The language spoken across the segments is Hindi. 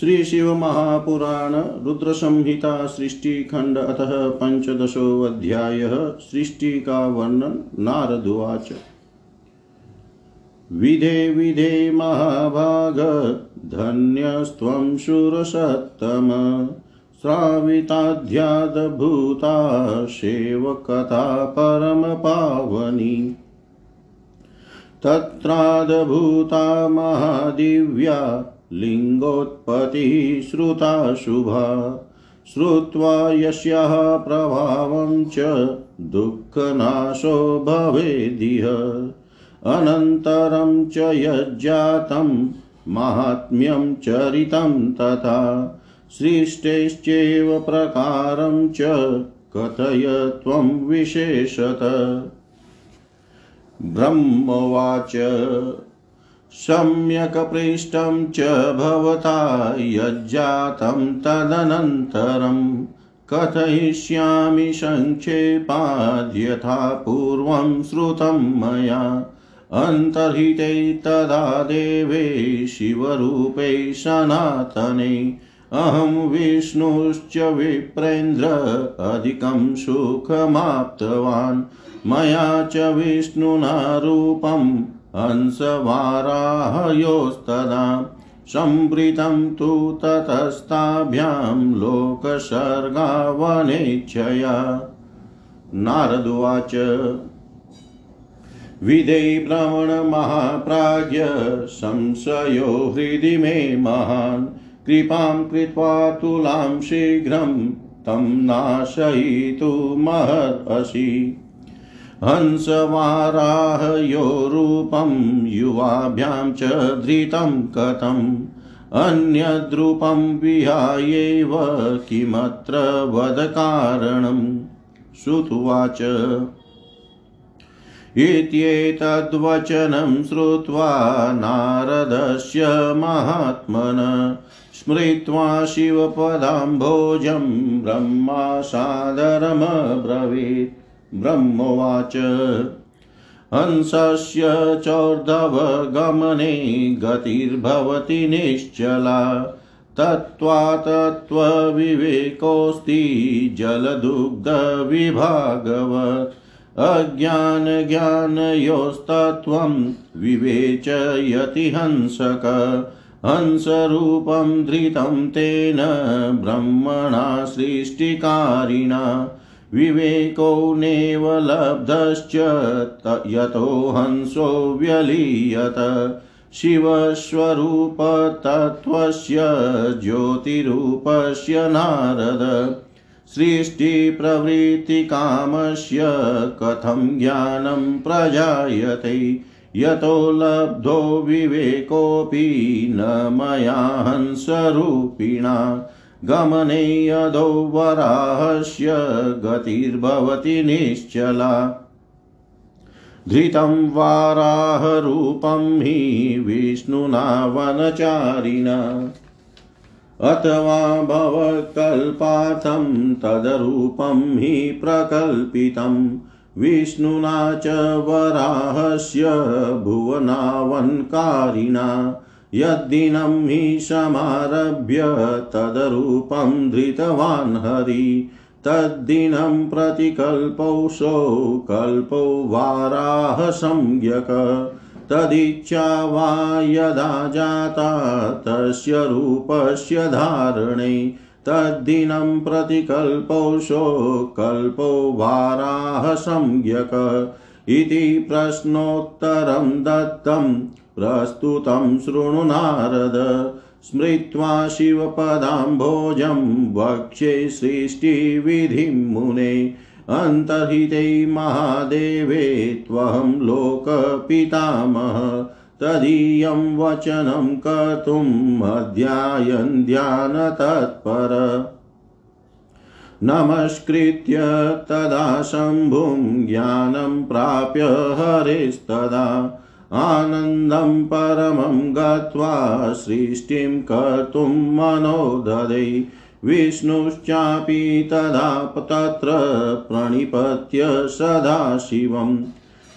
श्री शिव महापुराण रुद्र संहिता सृष्टि खंड अतः पंचदशो अध्याय सृष्टि का वर्णन नारदुवाच विधे विधे महाभाग, धन्यस्त्वं शूरसत्तम श्राविताध्याद्भूता सेवकथा परमपावनी। तत्राद्भूता महादिव्या लिङ्गोत्पत्तिः श्रुता शुभा श्रुत्वा यस्याः प्रभावं च दुःखनाशो भवेदिह। अनन्तरं च यज्जातं माहात्म्यं चरितं तथा सृष्टेश्चैव प्रकारं च कथय त्वं विशेषत। ब्रह्मवाच सम्यक् पृष्टं च भवता यज्जातं तदनन्तरं कथयिष्यामि सङ्क्षेपाद्यथा पूर्वं श्रुतं मया अन्तर्हिते तदा देवे शिवरूपे सनातने अहं विष्णुश्च विप्रेन्द्र अधिकं सुखमाप्तवान् मया च विष्णुना रूपम् हंसवाराहयोस्तदा। सम्भृतं तु ततस्ताभ्यां लोकसर्गावनेच्छया। नारदुवाच विधे भ्रमणमहाप्राज्य संशयो हृदि मे महान्। कृपां कृत्वा तुलां शीघ्रं तं नाशयितुमहर्षि हंसवाराहयोरूपं युवाभ्यां च धृतं कथम्। अन्यद्रूपं विहायैव किमत्र वदकारणम्। श्रुत्वाच इत्येतद्वचनं श्रुत्वा नारदस्य महात्मन स्मृत्वा शिवपदाम्भोजं ब्रह्मा सादरमब्रवीत्। ब्रह्मोवाच। हंसस्य चोर्धवगमने गतिर्भवति निश्चला। तत्त्वा तत्त्वविवेकोऽस्ति जलदुग्धविभागवत्। अज्ञानज्ञानयोस्तत्त्वं विवेचयति हंसक। हंसरूपं धृतं तेन ब्रह्मणा सृष्टिकारिणा। विवेको नैव लब्धश्च यतो हंसो व्यलीयत। शिवस्वरूपतत्त्वस्य, ज्योतिरूपस्य नारद। सृष्टिप्रवृत्तिकामस्य, कथं ज्ञानं प्रजायते। यतो लब्धो विवेकोऽपि न मया हंसरूपिणा। गमने यदो वराहस्य गतिर्भवति निश्चला। धृतं वाराहरूपं हि विष्णुना वनचारिणा अथवा भवकल्पार्थं तदरूपं हि प्रकल्पितं। विष्णुना च वराहस्य भुवनावन्कारिणा। यद्दिनं हि समारभ्य तदरूपं धृतवान् हरि। तद्दिनं प्रतिकल्पौषो कल्पो वाराह संज्ञक। तदिच्छा वा यदा जाता तस्य रूपस्य धारणे। तद्दिनं प्रतिकल्पौषो कल्पो वाराह संज्ञक। इति प्रश्नोत्तरं दत्तं प्रस्तुतं शृणु नारद। स्मृत्वा शिवपदाम्भोजं वक्ष्ये सृष्टिविधिं मुने। अन्तर्हिते महादेवे, त्वहं लोकपितामह। तदीयं वचनं कर्तुम् अध्यायन् ध्यानतत्पर। नमस्कृत्य तदा शम्भुं ज्ञानं प्राप्य हरिस्तदा। आनन्दं परमं गत्वा सृष्टिं कर्तुं मनोदधे। विष्णुश्चापि तदा तत्र प्रणिपत्य सदाशिवम्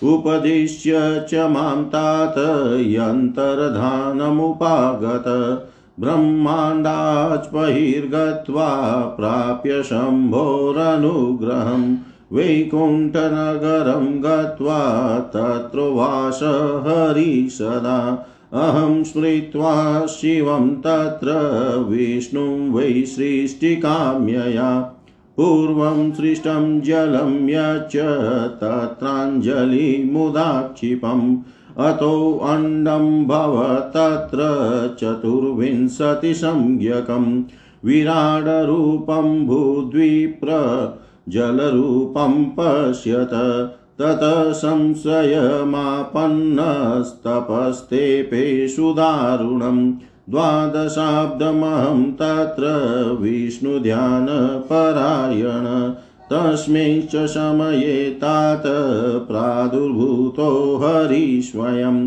उपदिश्य च माँ तात यन्तर्धानमुपागत। ब्रह्माण्डाच्पहिर्गत्वा प्राप्य शम्भोरनुग्रहम्। वैकुण्ठनगरं गत्वा तत्रोवास हरिसदा। अहं स्मृत्वा शिवं तत्र विष्णुं वै सृष्टिकाम्यया। पूर्वं सृष्टं जलं यच्च तत्राञ्जलिमुदा क्षिपम् अतोऽण्डं भव तत्र चतुर्विंशतिसंज्ञकं विराडरूपं भूद्विप्र जलरूपं पश्यत तत संशयमापन्नस्तपस्तेपेषु दारुणम् द्वादशाब्दमहं तत्र विष्णुध्यानपरायण तस्मिंश्च समये तात प्रादुर्भूतो हरिस्वयं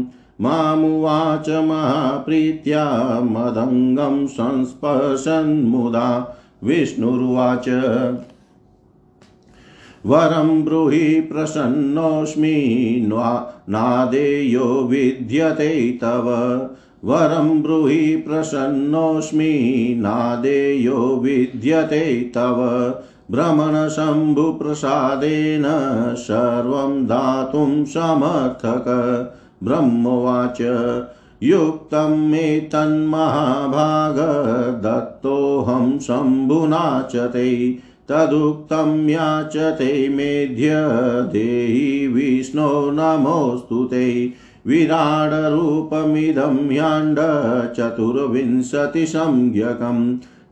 मामुवाच महाप्रीत्या मदङ्गं संस्पर्शन्मुदा विष्णुरुवाच वरं ब्रूहि प्रसन्नोऽस्मि नादेयो विद्यते तव। वरं ब्रूहि प्रसन्नोऽस्मि नादेयो विद्यते तव। भ्रमणशम्भुप्रसादेन सर्वं दातुं समर्थक। ब्रह्मोवाच, युक्तं मे तन्महाभाग दत्तोऽहं शम्भुना तदुक्तं याचते मेध्य देहि विष्णो नमोऽस्तु ते विराडरूपमिदं ह्याण्ड चतुर्विंशतिसंज्ञकम्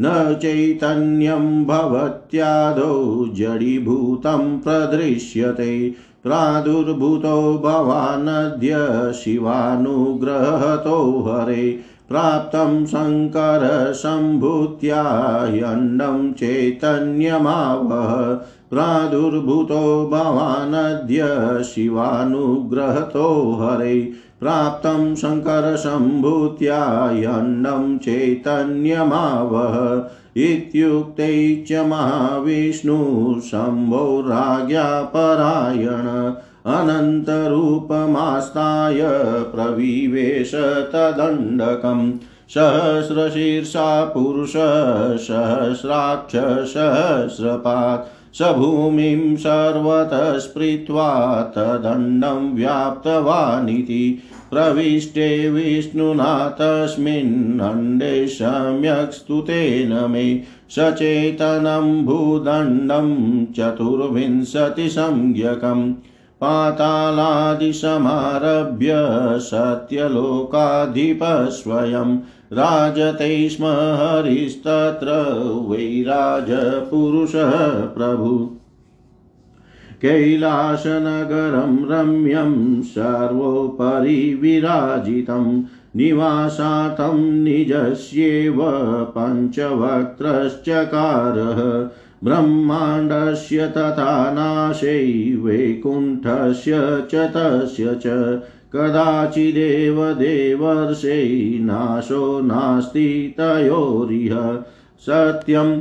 न चैतन्यं भवत्यादौ जडीभूतं प्रदृश्यते प्रादुर्भूतो भवानद्य शिवानुग्रहतो हरे प्राप्तं शङ्करसम्भूत्यायण्डं चैतन्यमावह प्रादुर्भूतो भवानद्य शिवानुग्रहतो हरे। प्राप्तं शङ्करसम्भूत्यायण्डं चैतन्यमावह इत्युक्ते च महाविष्णुशम्भो राज्ञा परायण अनन्तरूपमास्ताय प्रविवेश तदण्डकम् सहस्रशीर्षा पुरुष, सहस्राक्ष, सहस्रपात्। स भूमिं सर्वतः स्पृत्वा तदण्डं व्याप्तवानिति। प्रविष्टे विष्णुना तस्मिन्नण्डे सम्यक् स्तुतेन मे। सचेतनं भूदण्डं चतुर्विंशतिसंज्ञकम्। पातालादिसमारभ्य सत्यलोकाधिपस्वयं राजते स्म हरिस्तत्र वैराजपुरुषः प्रभु। कैलासनगरं रम्यं सर्वोपरि विराजितं निवासातं निजस्येव पञ्चवक्त्रश्चकारः। ब्रह्माण्डस्य तथा नाशै वैकुण्ठस्य च तस्य च कदाचिदेव देवर्षै नाशो नास्ति तयोरिह। सत्यं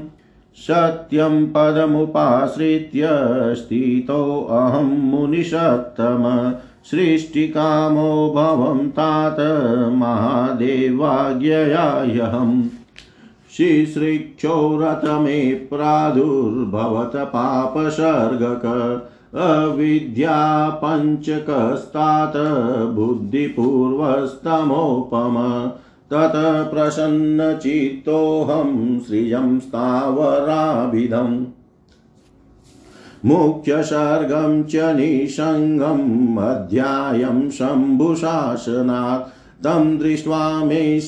सत्यं पदमुपाश्रित्य स्थितोऽहं मुनिषत्तम। सृष्टिकामो भवं तात महादेवाज्ञयाह्यहम्। शिश्रिक्षोरतमे प्रादुर्भवत पापसर्गक अविद्या पञ्चकस्तात् बुद्धिपूर्वस्तमोपम तत प्रसन्नचित्तोऽहं श्रियं स्थावराभिधम्। मुख्यसर्गं च निसङ्गम् अध्यायं शम्भुशासनात्। तं दृष्ट्वा मे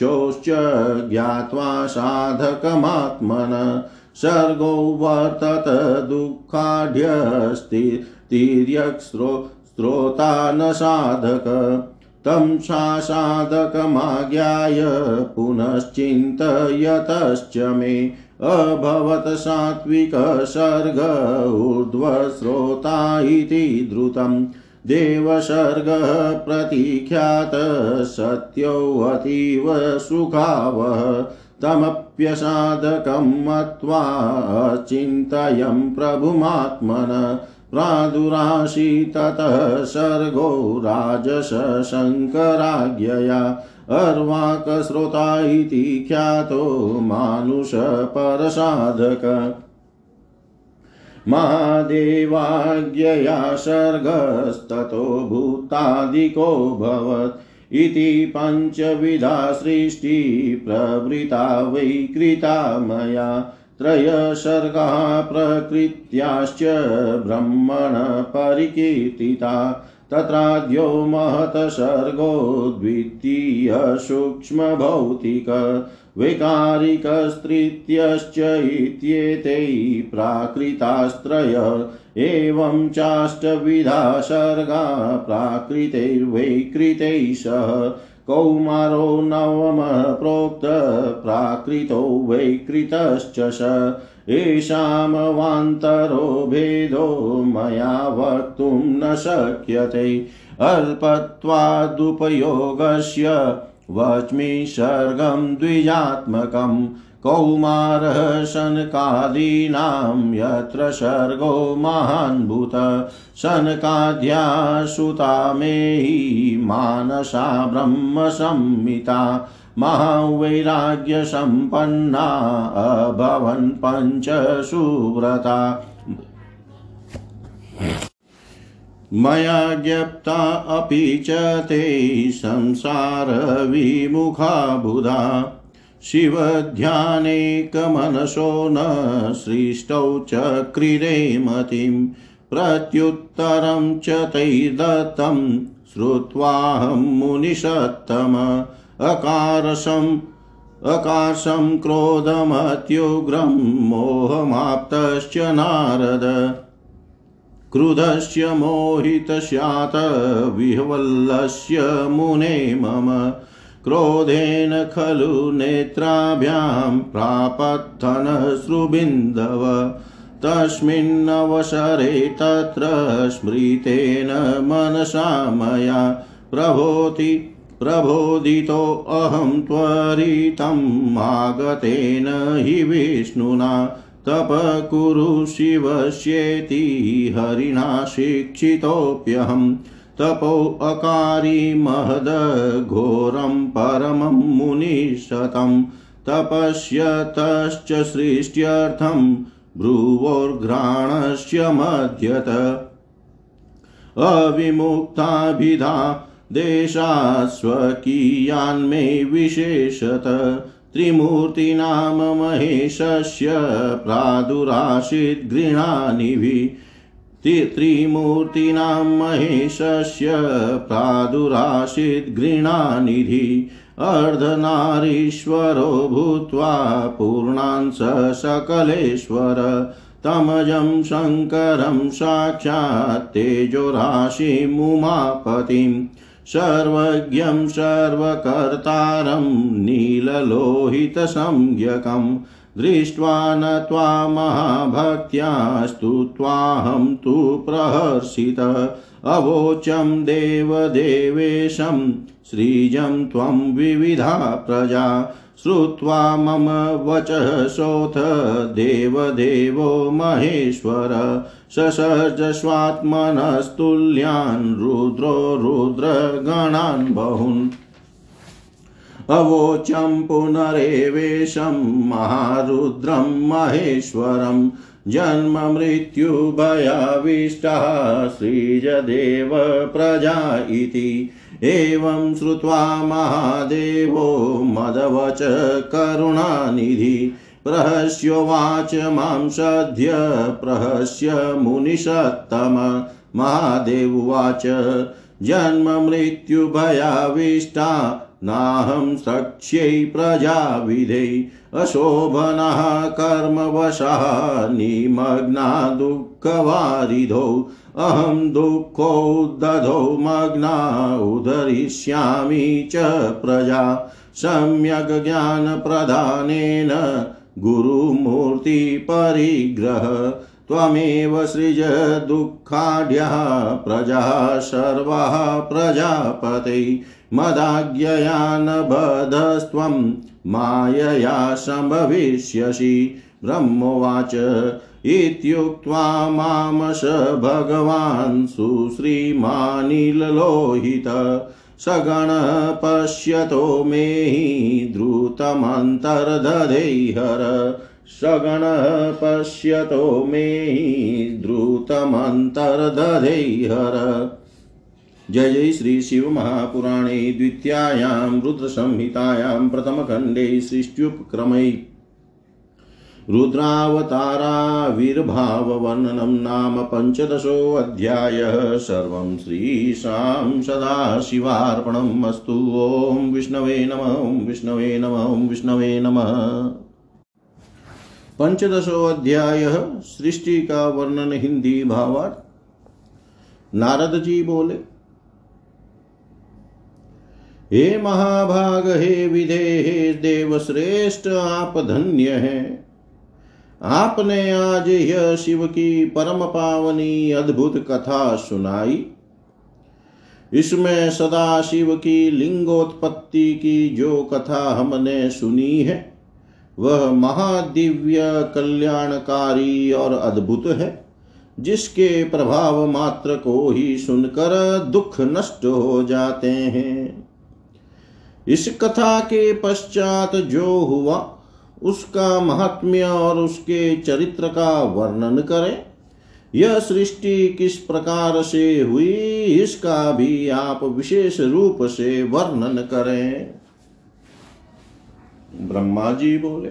शिश्रिक्षोश्च ज्ञात्वा साधकमात्मन। सर्गो वर्तत दुःखाढ्यस्तिर्यक्स्रोता न साधक। तं साधकमाज्ञाय पुनश्चिन्तयतश्च मे। अभवत् सात्विकसर्ग ऊर्ध्वस्रोता इति द्रुतम्। देवसर्गः प्रतीख्यात सत्योऽतीव सुखावः तमप्यसाधकं मत्वा चिन्तयं प्रभुमात्मन प्रादुराशि ततः सर्गो राजसशङ्कराज्ञया अर्वाकस्रोता इति ख्यातो मानुषपरसाधक महादेवाज्ञया सर्गस्ततो भूतादिको भवत् इति पञ्चविधा सृष्टिप्रवृता वै कृता मया त्रयसर्गाः प्रकृत्याश्च ब्रह्मण परिकीर्तिता तत्राद्यो महतसर्गो द्वितीयसूक्ष्मभौतिक वैकारिकस्तृतीयश्च इत्येते प्राकृतास्त्रय एवं चाष्टविधा सर्गा प्राकृतैर्वैकृतैः सह। कौमारो नवमः प्रोक्त प्राकृतो वैकृतश्च स। येषामवान्तरो भेदो मया वक्तुं न शक्यते। अल्पत्वादुपयोगस्य वच्मि सर्गं द्विजात्मकं कौमारः शनकादीनां यत्र सर्गो महान्भूत शनकाद्या सुता मेहि मानसा ब्रह्मसंहिता महावैराग्यसम्पन्ना अभवन् पञ्चसुव्रता। मया ज्ञप्ता अपि च ते संसारविमुखा बुधा। शिवध्यानेकमनसो न सृष्टौ चक्रिरे मतिं। प्रत्युत्तरं च तैर्दत्तं श्रुत्वाहं मुनिषत्तम। अकारसम् अकाशं क्रोधमत्युग्रं मोहमाप्तश्च नारद। क्रुधस्य मोहितस्यात् विह्वल्लस्य मुने मम क्रोधेन खलु नेत्राभ्यां प्रापत्थनश्रुबिन्दव। तस्मिन्नवसरे तत्र स्मृतेन मनसा मया प्रभोति प्रबोधितोऽहं त्वरितम् हि विष्णुना तप कुरु शिवस्येति हरिणा शिक्षितोऽप्यहम्। तपोऽकारी महदघोरं परमं मुनिशतं तपस्यतश्च सृष्ट्यर्थं भ्रुवोर्घ्राणस्य मध्यत। अविमुक्ताभिधा देशात् स्वकीयान्मे विशेषत। त्रिमूर्तीनां महेशस्य प्रादुराशिद्घृणानिभिः त्रिमूर्तीनां महेशस्य प्रादुराशिद्घृणानिधि अर्धनारीश्वरो भूत्वा पूर्णांस सकलेश्वर। तमजं शङ्करं साक्षात् तेजोराशिमुमापतिम् सर्वज्ञं सर्वकर्तारं नीललोहितसंज्ञकं दृष्ट्वा न महाभक्त्या स्तुत्वाहं तु प्रहर्षित। अवोचं देवदेवेशं, श्रीजं त्वं विविधा प्रजा। श्रुत्वा मम वचः सोऽथ देवदेवो महेश्वर ससर्जस्वात्मनस्तुल्यान् रुद्रो रुद्रगणान् बहून्। अवोचं पुनरेवेशं महारुद्रं महेश्वरं जन्ममृत्युभयाविष्टः सृजदेव प्रजा इति। एवं श्रुत्वा महादेवो मदवच करुणानिधि प्रहस्योवाच माँ सद्य प्रहस्य मुनिषत्तम महादेवुवाच जन्ममृत्युभयाविष्टा नाहं सक्ष्यै प्रजाविधै, अशोभनः कर्मवशः, निमग्ना दुःखवारिधौ अहं दुःखोदधौ मग्ना उदरिष्यामि च प्रजा। सम्यक् ज्ञानप्रदानेन गुरुमूर्तिपरिग्रह। त्वमेव सृज दुःखाढ्यः प्रजाः सर्वाः प्रजापते। मदाज्ञया न बधस्त्वं मायया सम्भविष्यसि। ब्रह्मोवाच इत्युक्त्वा मामश भगवान् सुश्रीमानिललोहित। सगणः पश्यतो मे द्रुतमन्तर्दधे हर सगणः पश्यतो मे द्रुतमन्तर्दधे हर जय जय श्री शिव महापुराणे द्वितीयायां रुद्रसंहितायां प्रथमखण्डे सृष्ट्युपक्रमै। रुद्रावताराविर्भाववर्णनं नाम पञ्चदशोऽध्यायः। सर्वं श्रीशां सदाशिवार्पणम् अस्तु। ॐ विष्णवे नम, ॐ विष्णवे नमः, ॐ विष्णवे नमः। पंचदशोऽध्याय सृष्टि का वर्णन हिंदी भावार्थ। नारद जी बोले, हे महाभाग, हे विधे, हे देवश्रेष्ठ आप धन्य हैं। आपने आज यह शिव की परम पावनी अद्भुत कथा सुनाई। इसमें सदा शिव की लिंगोत्पत्ति की जो कथा हमने सुनी है, वह महादिव्य कल्याणकारी और अद्भुत है, जिसके प्रभाव मात्र को ही सुनकर दुख नष्ट हो जाते हैं। इस कथा के पश्चात जो हुआ उसका महात्म्य और उसके चरित्र का वर्णन करें। यह सृष्टि किस प्रकार से हुई, इसका भी आप विशेष रूप से वर्णन करें। ब्रह्मा जी बोले,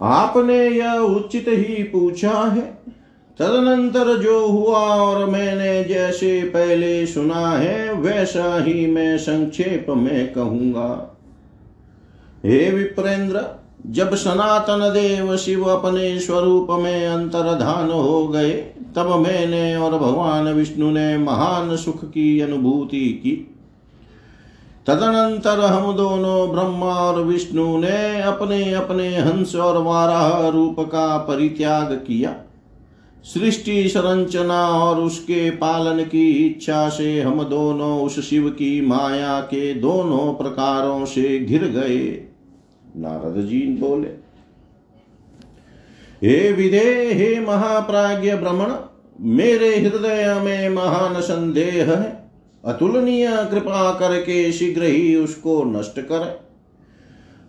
आपने यह उचित ही पूछा है। तदनंतर जो हुआ और मैंने जैसे पहले सुना है, वैसा ही मैं संक्षेप में कहूँगा। हे विप्रेंद्र, जब सनातन देव शिव अपने स्वरूप में अंतर्धान हो गए, तब मैंने और भगवान विष्णु ने महान सुख की अनुभूति की। तदनंतर हम दोनों ब्रह्मा और विष्णु ने अपने अपने हंस और वाराह रूप का परित्याग किया। सृष्टि संरचना और उसके पालन की इच्छा से हम दोनों उस शिव की माया के दोनों प्रकारों से घिर गए। नारद जी बोले, हे विधे हे महाप्राज्य भ्रमण मेरे हृदय में महान संदेह है। अतुलनीय कृपा करके शीघ्र ही उसको नष्ट करें।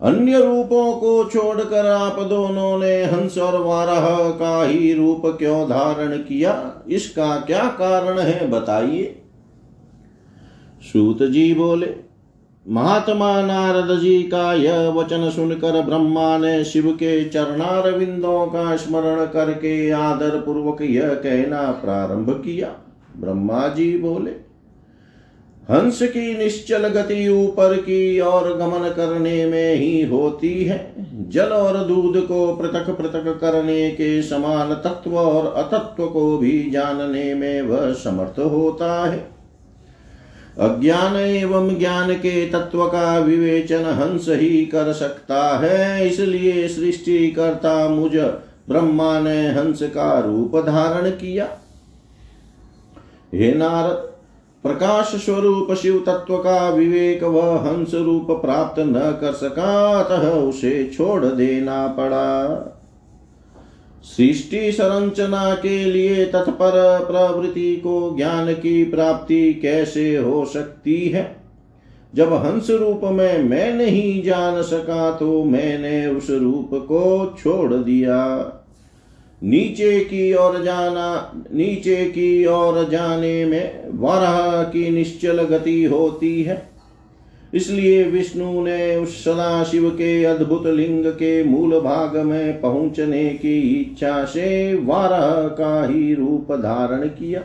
अन्य रूपों को छोड़कर आप दोनों ने हंस और वारह का ही रूप क्यों धारण किया? इसका क्या कारण है, बताइए? सूत जी बोले महात्मा नारद जी का यह वचन सुनकर ब्रह्मा ने शिव के चरणार विंदों का स्मरण करके आदर पूर्वक यह कहना प्रारंभ किया। ब्रह्मा जी बोले, हंस की निश्चल गति ऊपर की ओर गमन करने में ही होती है। जल और दूध को पृथक पृथक करने के समान तत्व और अतत्व को भी जानने में वह समर्थ होता है। अज्ञान एवं ज्ञान के तत्व का विवेचन हंस ही कर सकता है, इसलिए सृष्टि करता मुझ ब्रह्मा ने हंस का रूप धारण किया। हे नारद, प्रकाश स्वरूप शिव तत्व का विवेक वह हंस रूप प्राप्त न कर सका, अतः उसे छोड़ देना पड़ा। सृष्टि संरचना के लिए तत्पर प्रवृत्ति को ज्ञान की प्राप्ति कैसे हो सकती है? जब हंस रूप में मैं नहीं जान सका तो मैंने उस रूप को छोड़ दिया। नीचे की ओर जाना, नीचे की ओर जाने में वराह की निश्चल गति होती है। इसलिए विष्णु ने उस सदा शिव के अद्भुत लिंग के मूल भाग में पहुँचने की इच्छा से वारह का ही रूप धारण किया।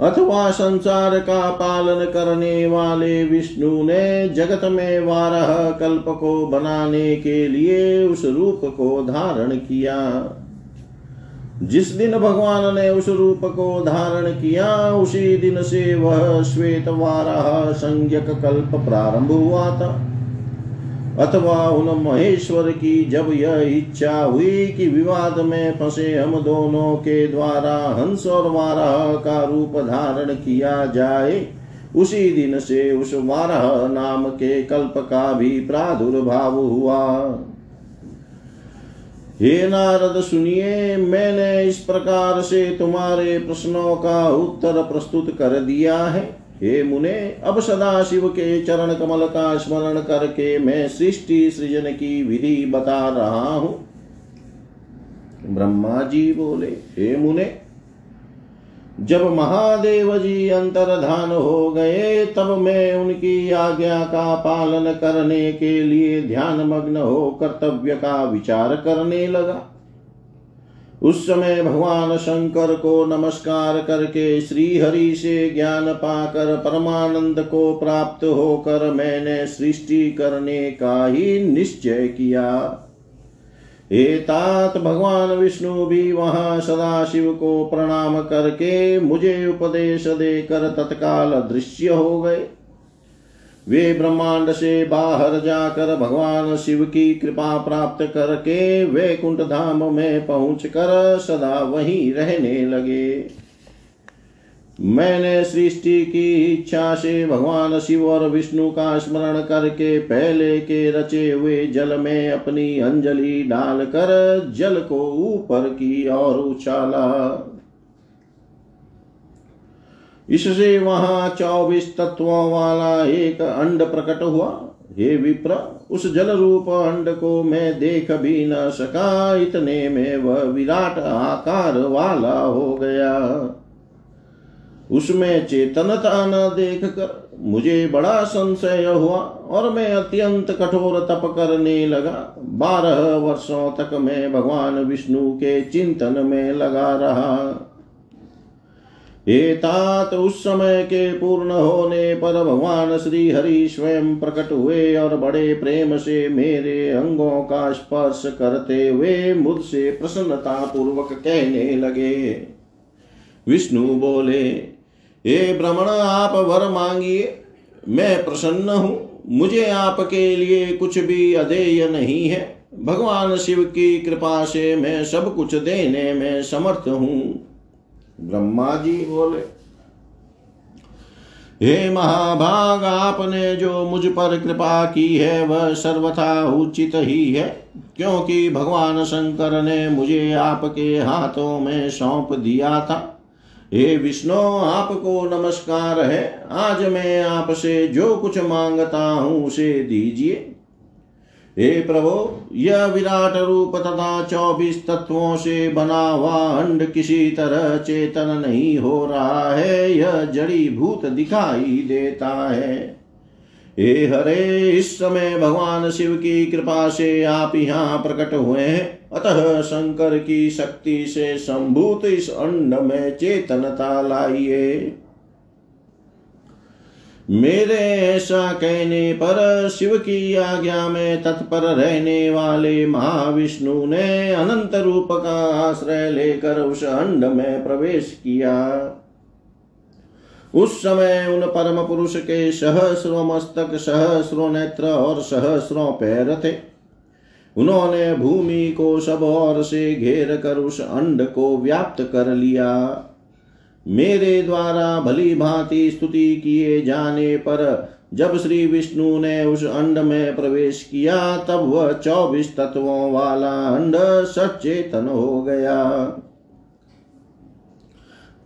अथवा संसार का पालन करने वाले विष्णु ने जगत में वारह कल्प को बनाने के लिए उस रूप को धारण किया। जिस दिन भगवान ने उस रूप को धारण किया, उसी दिन से वह श्वेत वाराह संज्ञक कल्प प्रारंभ हुआ था। अथवा उन महेश्वर की जब यह इच्छा हुई कि विवाद में फंसे हम दोनों के द्वारा हंस और वाराह का रूप धारण किया जाए, उसी दिन से उस वाराह नाम के कल्प का भी प्रादुर्भाव हुआ। हे नारद सुनिए, मैंने इस प्रकार से तुम्हारे प्रश्नों का उत्तर प्रस्तुत कर दिया है। हे मुने, अब सदा शिव के चरण कमल का स्मरण करके मैं सृष्टि सृजन की विधि बता रहा हूँ। ब्रह्मा जी बोले, हे मुने जब महादेव जी अंतर्धान हो गए, तब मैं उनकी आज्ञा का पालन करने के लिए ध्यान मग्न हो कर्तव्य का विचार करने लगा। उस समय भगवान शंकर को नमस्कार करके श्री हरि से ज्ञान पाकर परमानंद को प्राप्त होकर मैंने सृष्टि करने का ही निश्चय किया। एतात भगवान विष्णु भी वहाँ सदा शिव को प्रणाम करके मुझे उपदेश देकर तत्काल दृश्य हो गए। वे ब्रह्मांड से बाहर जाकर भगवान शिव की कृपा प्राप्त करके वे कुंठ धाम में पहुंचकर सदा वहीं रहने लगे। मैंने सृष्टि की इच्छा से भगवान शिव और विष्णु का स्मरण करके पहले के रचे हुए जल में अपनी अंजलि डालकर जल को ऊपर की ओर उछाला। इससे वहाँ चौबीस तत्वों वाला एक अंड प्रकट हुआ। हे विप्र, उस जल रूप अंड को मैं देख भी न सका। इतने में वह विराट आकार वाला हो गया। उसमें चेतनता न देख कर मुझे बड़ा संशय हुआ और मैं अत्यंत कठोर तप करने लगा। बारह वर्षों तक मैं भगवान विष्णु के चिंतन में लगा रहा। तात उस समय के पूर्ण होने पर भगवान श्री हरि स्वयं प्रकट हुए और बड़े प्रेम से मेरे अंगों का स्पर्श करते हुए मुझसे प्रसन्नता पूर्वक कहने लगे। विष्णु बोले हे भ्रमण आप वर मांगिए। मैं प्रसन्न हूँ। मुझे आपके लिए कुछ भी अधेय नहीं है। भगवान शिव की कृपा से मैं सब कुछ देने में समर्थ हूँ। ब्रह्मा जी बोले, हे महाभाग, आपने जो मुझ पर कृपा की है, वह सर्वथा उचित ही है। क्योंकि भगवान शंकर ने मुझे आपके हाथों में सौंप दिया था। हे विष्णु, आपको नमस्कार है। आज मैं आपसे जो कुछ माँगता हूँ उसे दीजिए। हे प्रभो, यह विराट रूप तथा चौबीस तत्वों से बना हुआ अंड किसी तरह चेतन नहीं हो रहा है। यह जड़ी भूत दिखाई देता है। हे हरे, इस समय भगवान शिव की कृपा से आप यहाँ प्रकट हुए हैं। अतः शंकर की शक्ति से संभूत इस अंड में चेतनता लाइए। मेरे ऐसा कहने पर शिव की आज्ञा में तत्पर रहने वाले महाविष्णु ने अनंत रूप का आश्रय लेकर उस अंड में प्रवेश किया। उस समय उन परम पुरुष के सहस्रो मस्तक, सहस्रो नेत्र और सहस्रो पैर थे। उन्होंने भूमि को सब ओर से घेर कर उस अंड को व्याप्त कर लिया। मेरे द्वारा भली भांति स्तुति किए जाने पर जब श्री विष्णु ने उस अंड में प्रवेश किया, तब वह चौबीस तत्वों वाला अंड सचेतन हो गया।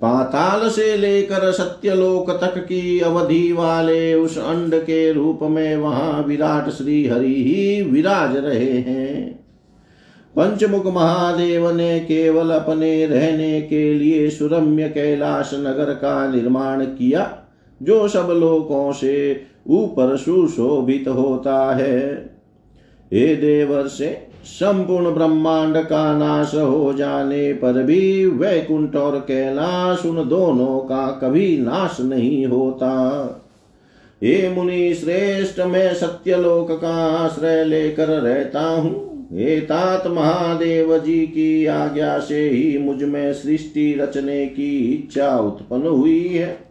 पाताल से लेकर सत्यलोक तक की अवधि वाले उस अंड के रूप में वहाँ विराट श्री हरि ही विराज रहे हैं। पंचमुख महादेव ने केवल अपने रहने के लिए सुरम्य कैलाश नगर का निर्माण किया, जो सब लोकों से ऊपर सुशोभित होता है। हे देवर से संपूर्ण ब्रह्मांड का नाश हो जाने पर भी वैकुंठ और कैलाश उन दोनों का कभी नाश नहीं होता। हे मुनि श्रेष्ठ, मैं सत्यलोक का आश्रय लेकर रहता हूँ। हे तात महादेव जी की आज्ञा से ही मुझमें सृष्टि रचने की इच्छा उत्पन्न हुई है।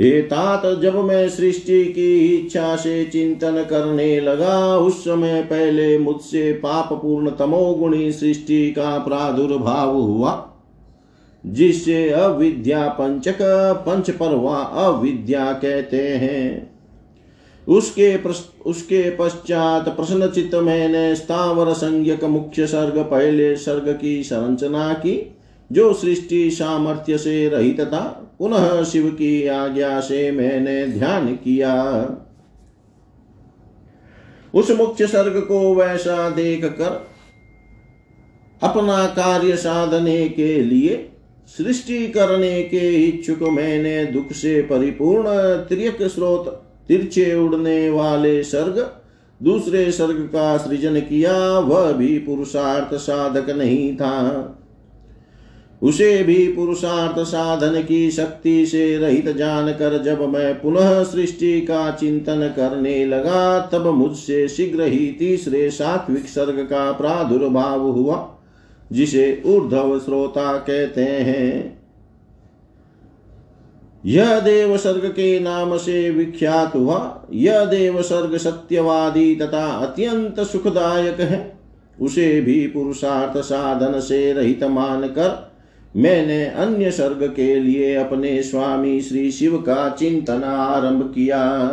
हे तात जब मैं सृष्टि की इच्छा से चिंतन करने लगा, उस समय पहले मुझसे पाप पूर्ण तमोगुणी सृष्टि का प्रादुर्भाव हुआ, जिससे अविद्या पंचक पंच परवा अविद्या कहते हैं। उसके उसके पश्चात प्रश्न चित्त मैंने स्थावर संज्ञक मुख्य सर्ग, पहले सर्ग की संरचना की। जो सृष्टि सामर्थ्य से रहित था, पुनः शिव की आज्ञा से मैंने ध्यान किया। उस मुख्य सर्ग को वैसा देख कर अपना कार्य साधने के लिए, सृष्टि करने के इच्छुक मैंने दुख से परिपूर्ण त्रियक स्रोत, तिरछे उड़ने वाले सर्ग दूसरे सर्ग का सृजन किया, वह भी पुरुषार्थ साधक नहीं था। उसे भी पुरुषार्थ साधन की शक्ति से रहित जानकर जब मैं पुनः सृष्टि का चिंतन करने लगा, तब मुझसे शीघ्र ही तीसरे सात्विक सर्ग का प्रादुर्भाव हुआ, जिसे ऊर्धव श्रोता कहते हैं। यह देव सर्ग के नाम से विख्यात हुआ। यह देव सर्ग सत्यवादी तथा अत्यंत सुखदायक है। उसे भी पुरुषार्थ साधन से रहित मानकर मैंने अन्य सर्ग के लिए अपने स्वामी श्री शिव का चिंतन आरंभ किया।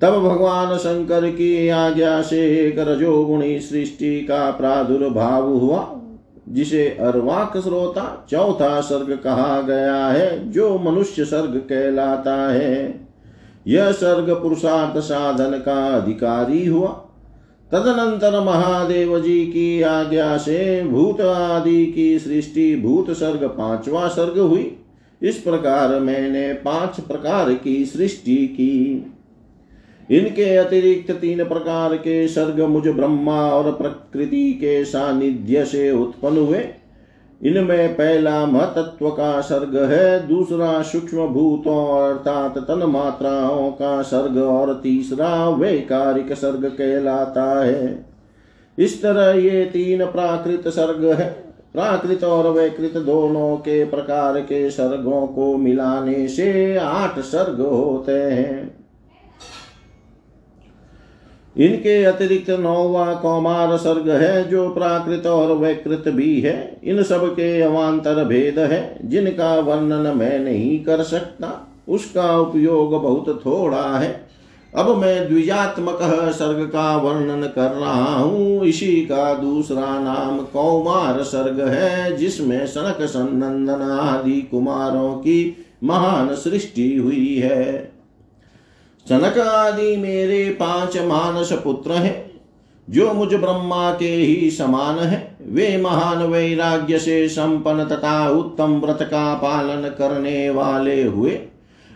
तब भगवान शंकर की आज्ञा से एक रजोगुणी सृष्टि का प्रादुर्भाव हुआ, जिसे अर्वाक श्रोता चौथा सर्ग कहा गया है, जो मनुष्य सर्ग कहलाता है। यह सर्ग पुरुषार्थ साधन का अधिकारी हुआ। तदनंतर महादेव जी की आज्ञा से भूत आदि की सृष्टि भूत सर्ग पांचवा सर्ग हुई। इस प्रकार मैंने पाँच प्रकार की सृष्टि की। इनके अतिरिक्त तीन प्रकार के सर्ग मुझ ब्रह्मा और प्रकृति के सानिध्य से उत्पन्न हुए। इनमें पहला महतत्व का सर्ग है, दूसरा सूक्ष्म भूतों अर्थात तन मात्राओं का सर्ग, और तीसरा वैकारिक सर्ग कहलाता है। इस तरह ये तीन प्राकृत सर्ग है। प्राकृत और वैकृत दोनों के प्रकार के सर्गों को मिलाने से आठ सर्ग होते हैं। इनके अतिरिक्त नौवा कौमार सर्ग है, जो प्राकृत और वैकृत भी है। इन सब के अवान्तर भेद है, जिनका वर्णन मैं नहीं कर सकता, उसका उपयोग बहुत थोड़ा है। अब मैं द्विजात्मक सर्ग का वर्णन कर रहा हूँ। इसी का दूसरा नाम कौमार सर्ग है, जिसमें सनक, सन्नंदन आदि कुमारों की महान सृष्टि हुई है। सनक आदि मेरे पाँच मानस पुत्र हैं, जो मुझ ब्रह्मा के ही समान है। वे महान वैराग्य से संपन्न तथा उत्तम व्रत का पालन करने वाले हुए।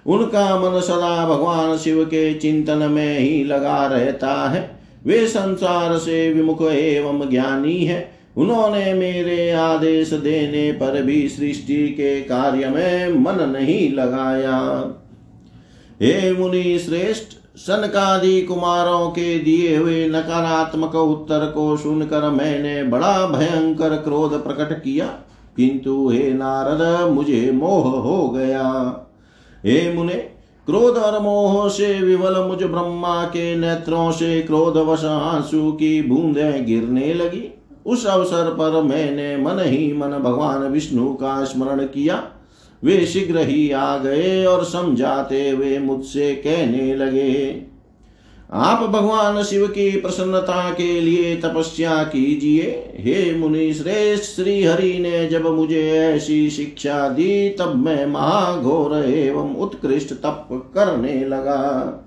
उनका मन सदा भगवान शिव के चिंतन में ही लगा रहता है। वे संसार से विमुख एवं ज्ञानी है। उन्होंने मेरे आदेश देने पर भी सृष्टि के कार्य में मन नहीं लगाया। हे मुनि श्रेष्ठ, सनकादि कुमारों के दिए हुए नकारात्मक उत्तर को सुनकर मैंने बड़ा भयंकर क्रोध प्रकट किया। किंतु हे नारद, मुझे मोह हो गया। हे मुने, क्रोध और मोह से विवल मुझ ब्रह्मा के नेत्रों से क्रोधवश आँसू की बूंदें गिरने लगी। उस अवसर पर मैंने मन ही मन भगवान विष्णु का स्मरण किया। वे शीघ्र ही आ गए और समझाते वे मुझसे कहने लगे, आप भगवान शिव की प्रसन्नता के लिए तपस्या कीजिए। हे मुनि श्रेष्ठ श्री हरि ने जब मुझे ऐसी शिक्षा दी, तब मैं महाघोर एवं उत्कृष्ट तप करने लगा।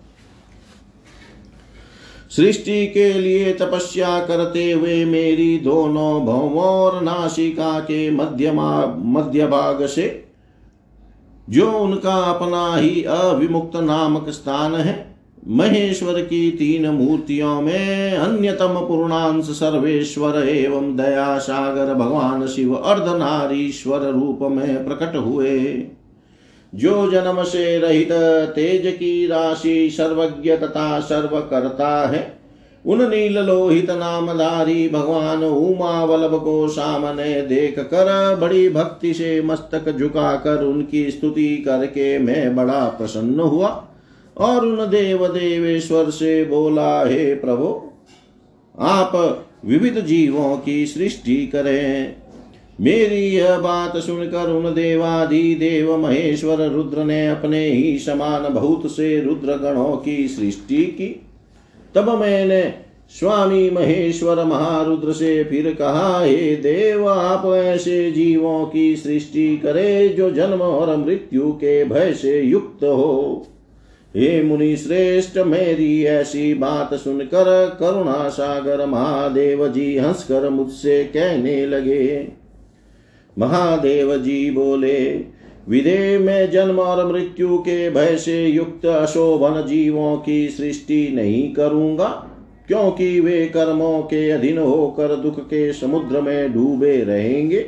सृष्टि के लिए तपस्या करते हुए मेरी दोनों भवों और नासिका के मध्यमा मध्य भाग से जो उनका अपना ही अविमुक्त नामक स्थान है, महेश्वर की तीन मूर्तियों में अन्यतम पूर्णांश सर्वेश्वर एवं दया सागर भगवान शिव अर्धनारीश्वर रूप में प्रकट हुए। जो जन्म से रहित तेज की राशि सर्वज्ञ तथा सर्वकर्ता है उन नील लोहित नामधारी भगवान उमा वल्लभ को सामने देख कर बड़ी भक्ति से मस्तक झुकाकर उनकी स्तुति करके मैं बड़ा प्रसन्न हुआ और उन देव देवेश्वर से बोला, हे प्रभु, आप विविध जीवों की सृष्टि करें। मेरी यह बात सुनकर उन देवादि देव महेश्वर रुद्र ने अपने ही समान भूत से रुद्र गणों की सृष्टि की। तब मैंने स्वामी महेश्वर महारुद्र से फिर कहा, हे देव, आप ऐसे जीवों की सृष्टि करे जो जन्म और मृत्यु के भय से युक्त हो। हे मुनि श्रेष्ठ, मेरी ऐसी बात सुनकर करुणा सागर महादेव जी हंसकर मुझसे कहने लगे। महादेव जी बोले विधे में जन्म और मृत्यु के भय से युक्त अशोभन जीवों की सृष्टि नहीं करूँगा, क्योंकि वे कर्मों के अधीन होकर दुख के समुद्र में डूबे रहेंगे।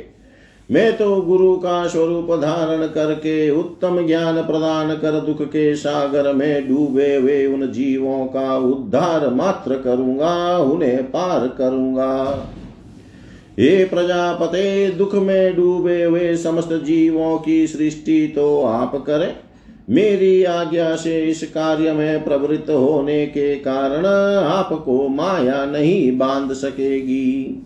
मैं तो गुरु का स्वरूप धारण करके उत्तम ज्ञान प्रदान कर दुख के सागर में डूबे हुए उन जीवों का उद्धार मात्र करूँगा, उन्हें पार करूँगा। हे प्रजापते, दुख में डूबे हुए समस्त जीवों की सृष्टि तो आप करें। मेरी आज्ञा से इस कार्य में प्रवृत्त होने के कारण आपको माया नहीं बाँध सकेगी।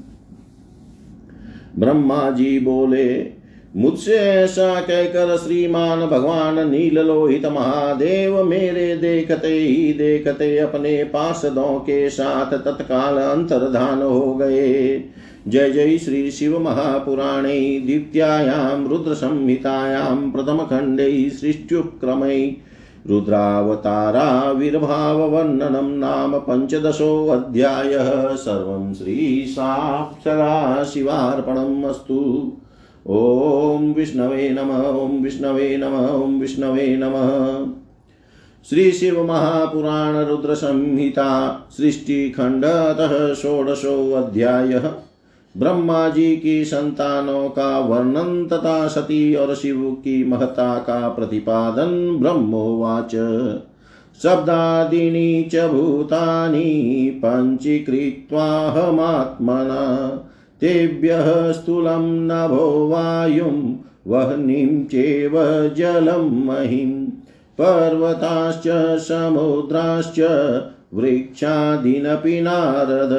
ब्रह्मा जी बोले, मुझसे ऐसा कहकर श्रीमान भगवान नील लोहित महादेव मेरे देखते ही देखते अपने पार्षदों के साथ तत्काल अंतर्धान हो गए। जय जय श्री शिव महापुराणे द्वितीयायां रुद्रसंहितायां प्रथमखण्डे सृष्ट्युक्रमै रुद्रावताराविर्भाववर्णनं नाम पञ्चदशोऽध्यायः। सर्वं श्रीशां सदाशिवार्पणम् अस्तु। ॐ विष्णवे नमः, ॐ विष्णवे नमः, ॐ विष्णवे नमः। श्री शिव महापुराण ब्रह्मा जी की संतानों का वर्णन तथा सती और शिव की महता का प्रतिपादन ब्रह्मोवाच। शब्दादीनि च भूतानि पञ्चीकृत्वाहमात्मना। तेभ्यः स्थूलं नभो वायुं, वह्निं चेव जलं महिं। पर्वताश्च, समुद्राश्च, वृक्षादीनपि नारद।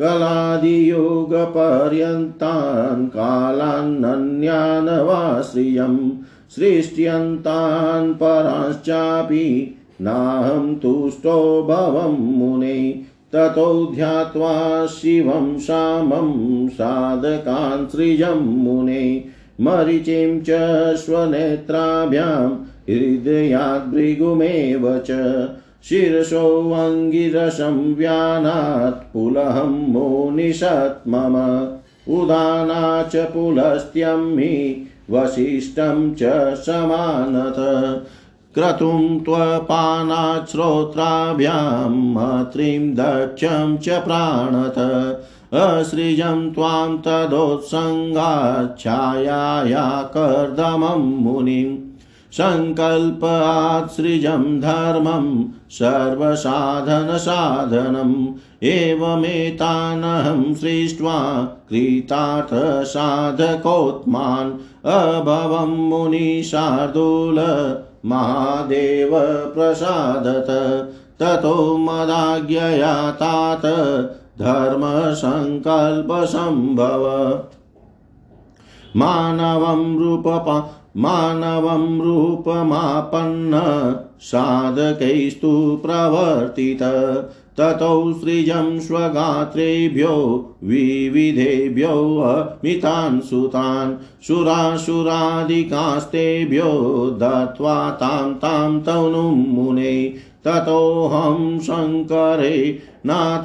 कलादियुगपर्यन्तान् कालान्नन्यान् वा श्रियं सृष्ट्यन्तान् पराश्चापि नाहं तुष्टो भवं मुने, ततो ध्यात्वा शिवं शामं साधकान् सृजं मुने, मरीचिं च स्वनेत्राभ्यां हृदयाद्भृगुमेव च शिरसोऽङ्गिरसं व्यानात् पुलहं मुनिषत् मम। उदाना च पुलस्त्यं हि वसिष्ठं च समानत क्रतुं त्वपानात् श्रोत्राभ्यां मत्रिं दक्षं च प्राणत असृजं त्वां तदोत्सङ्गाच्छायाया कर्दमं मुनिम्। सङ्कल्पात्सृजं धर्मं सर्वसाधनसाधनम् एवमेतानहं सृष्ट्वा कृतार्थसाधकोत्मान् अभवं मुनिशार्दूल महादेव प्रसादत ततो मदाज्ञया तात धर्मसङ्कल्पसम्भव। मानवं रूपपा मानवं रूपमापन्न साधकैस्तु प्रवर्तित। ततौ सृजं स्वगात्रेभ्यो विविधेभ्यो मितान् सुतान्। सुरासुरादिकास्तेभ्यो दत्त्वा तां तां तनुं मुने। ततोऽहं शङ्करे नाथ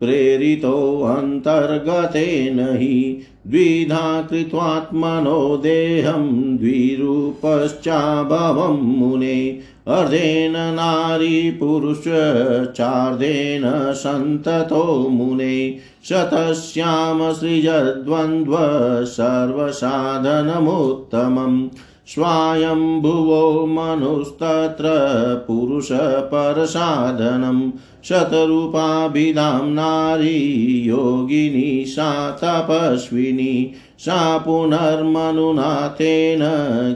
प्रेरितोऽन्तर्गतेन हि द्विधा कृत्वात्मनो देहं द्विरूपश्चाभवं मुने। अर्धेन नारीपुरुषचार्धेन सन्ततो मुने। शतस्यामसृजद्वन्द्व सर्वसाधनमुत्तमम्। स्वायम्भुवो मनुस्तत्र पुरुषपरसाधनं शतरूपाभिधां नारी योगिनी सा तपस्विनी सा पुनर्मनुनाथेन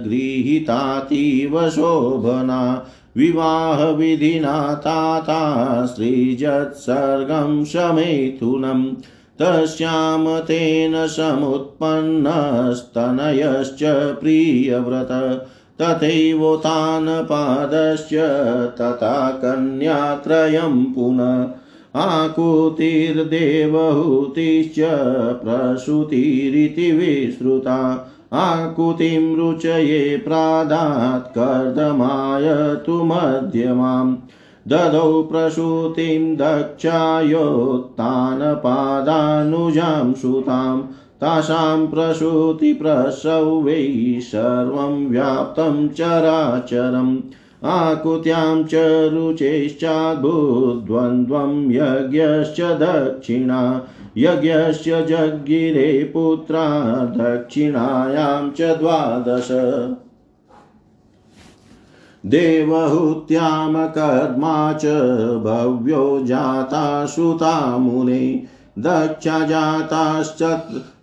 गृहीतातीव शोभना विवाहविधिना ताता सृजत्सर्गं शमेथुनम् तस्यां तेन समुत्पन्नस्तनयश्च प्रियव्रत तथैवोतानपादश्च तथा कन्यात्रयं पुनः, आकुतिर्देवहूतिश्च प्रसूतिरिति विश्रुता, आकुतिं रुचये प्रादात् तु मध्यमाम्। ददौ प्रसूतिं दक्षायोत्तानपादानुजां सुतां, तासां प्रसूतिप्रसवै सर्वं व्याप्तं चराचरम्। आकुत्यां च रुचेश्चाद्भुद्वन्द्वं यज्ञश्च दक्षिणा यज्ञस्य जज्ञिरे पुत्रा, दक्षिणायां च द्वादश। देवहूत्यामकर्मा च भव्यो जाता श्रुता मुने, दक्षा जाताश्च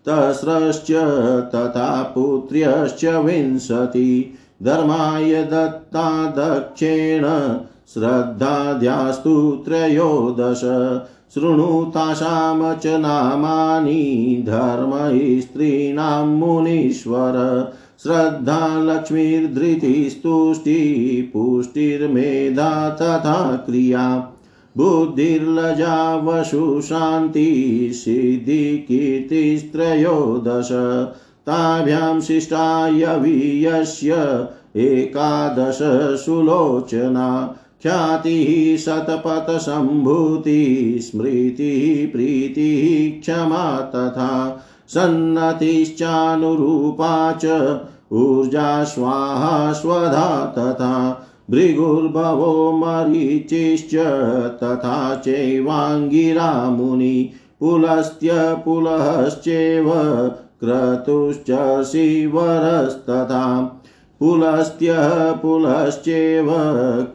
तस्रश्च तथा पुत्र्यश्च विंशति धर्माय दत्ता दक्षेण श्रद्धाद्यास्तु त्रयोदश। शृणुतासां च नामानि, धर्मस्त्रीणां मुनीश्वर। श्रद्धा लक्ष्मीर्धृतिस्तुष्टि पुष्टिर्मेधा तथा क्रिया। बुद्धिर्लजा वशुशान्ति सिद्धिकीर्तिस्त्रयोदश। ताभ्यां शिष्टायवीयस्य एकादश सुलोचना। ख्यातिः शतपथसम्भूतिः, स्मृतिः, प्रीतिः, क्षमा तथा सन्नतिश्चानुरूपा च ऊर्जा स्वाहा स्वधा तथा भृगुर्भवो मरीचिश्च तथा चैवाङ्गिरा मुनि पुलस्त्य पुलश्चैव क्रतुश्च शिवरस्तथा पुलस्त्यः पुलश्चैव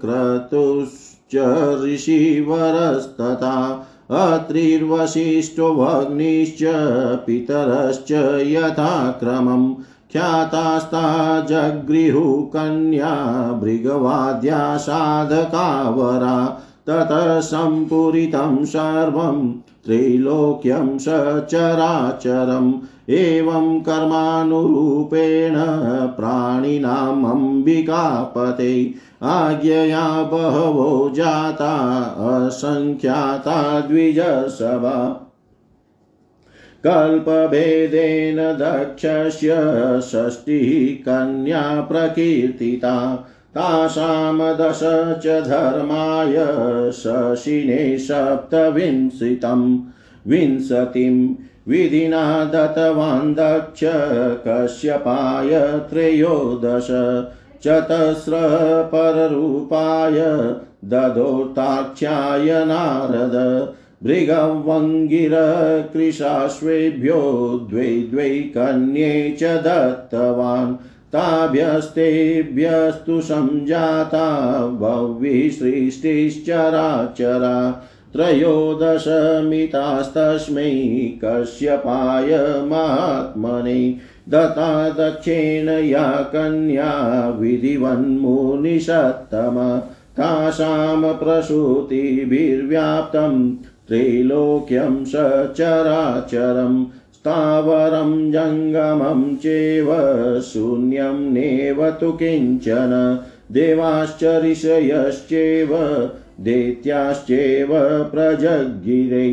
क्रतुश्च ऋषिवरस्तथा अत्रिर्वसिष्ठो भग्निश्च पितरश्च यथाक्रमम् ख्यातास्ता जगृहुः कन्या भृगवाद्या साधकावरा ततः सम्पूरितं सर्वं त्रैलोक्यं सचराचरम् एवं कर्मानुरूपेण प्राणिनाम् अम्बिकापते। आज्ञया बहवो जाता असङ्ख्याता द्विजसभा। कल्पभेदेन दक्षस्य षष्टिः कन्या प्रकीर्तिता। तासां दश च धर्माय शशिने सप्तविंशतिं। विंशतिं विधिना दत्तवान् दक्ष कश्यपाय त्रयोदश। चतस्रपररूपाय ददोताख्याय नारद। भृगवङ्गिरकृशाश्वेभ्यो द्वे द्वे कन्ये च दत्तवान्। ताभ्यस्तेभ्यस्तु सञ्जाता भव्यसृष्टिश्चराचरा त्रयोदशमितास्तस्मै कश्यपाय महात्मने दत्ता दक्षेण या कन्या विधिवन्मुनिषत्तम। तासां प्रसूतिभिर्व्याप्तं त्रैलोक्यं सचराचरम् स्थावरं जङ्गमं चैव शून्यं नेव तु किंचन देवाश्च ऋषयश्चैव दैत्याश्चैव प्रजगिरै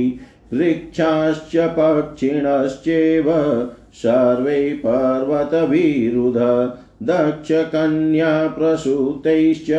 वृक्षाश्च पक्षिणश्चैव सर्वे पर्वतविरुध दक्षकन्याप्रसूतैश्च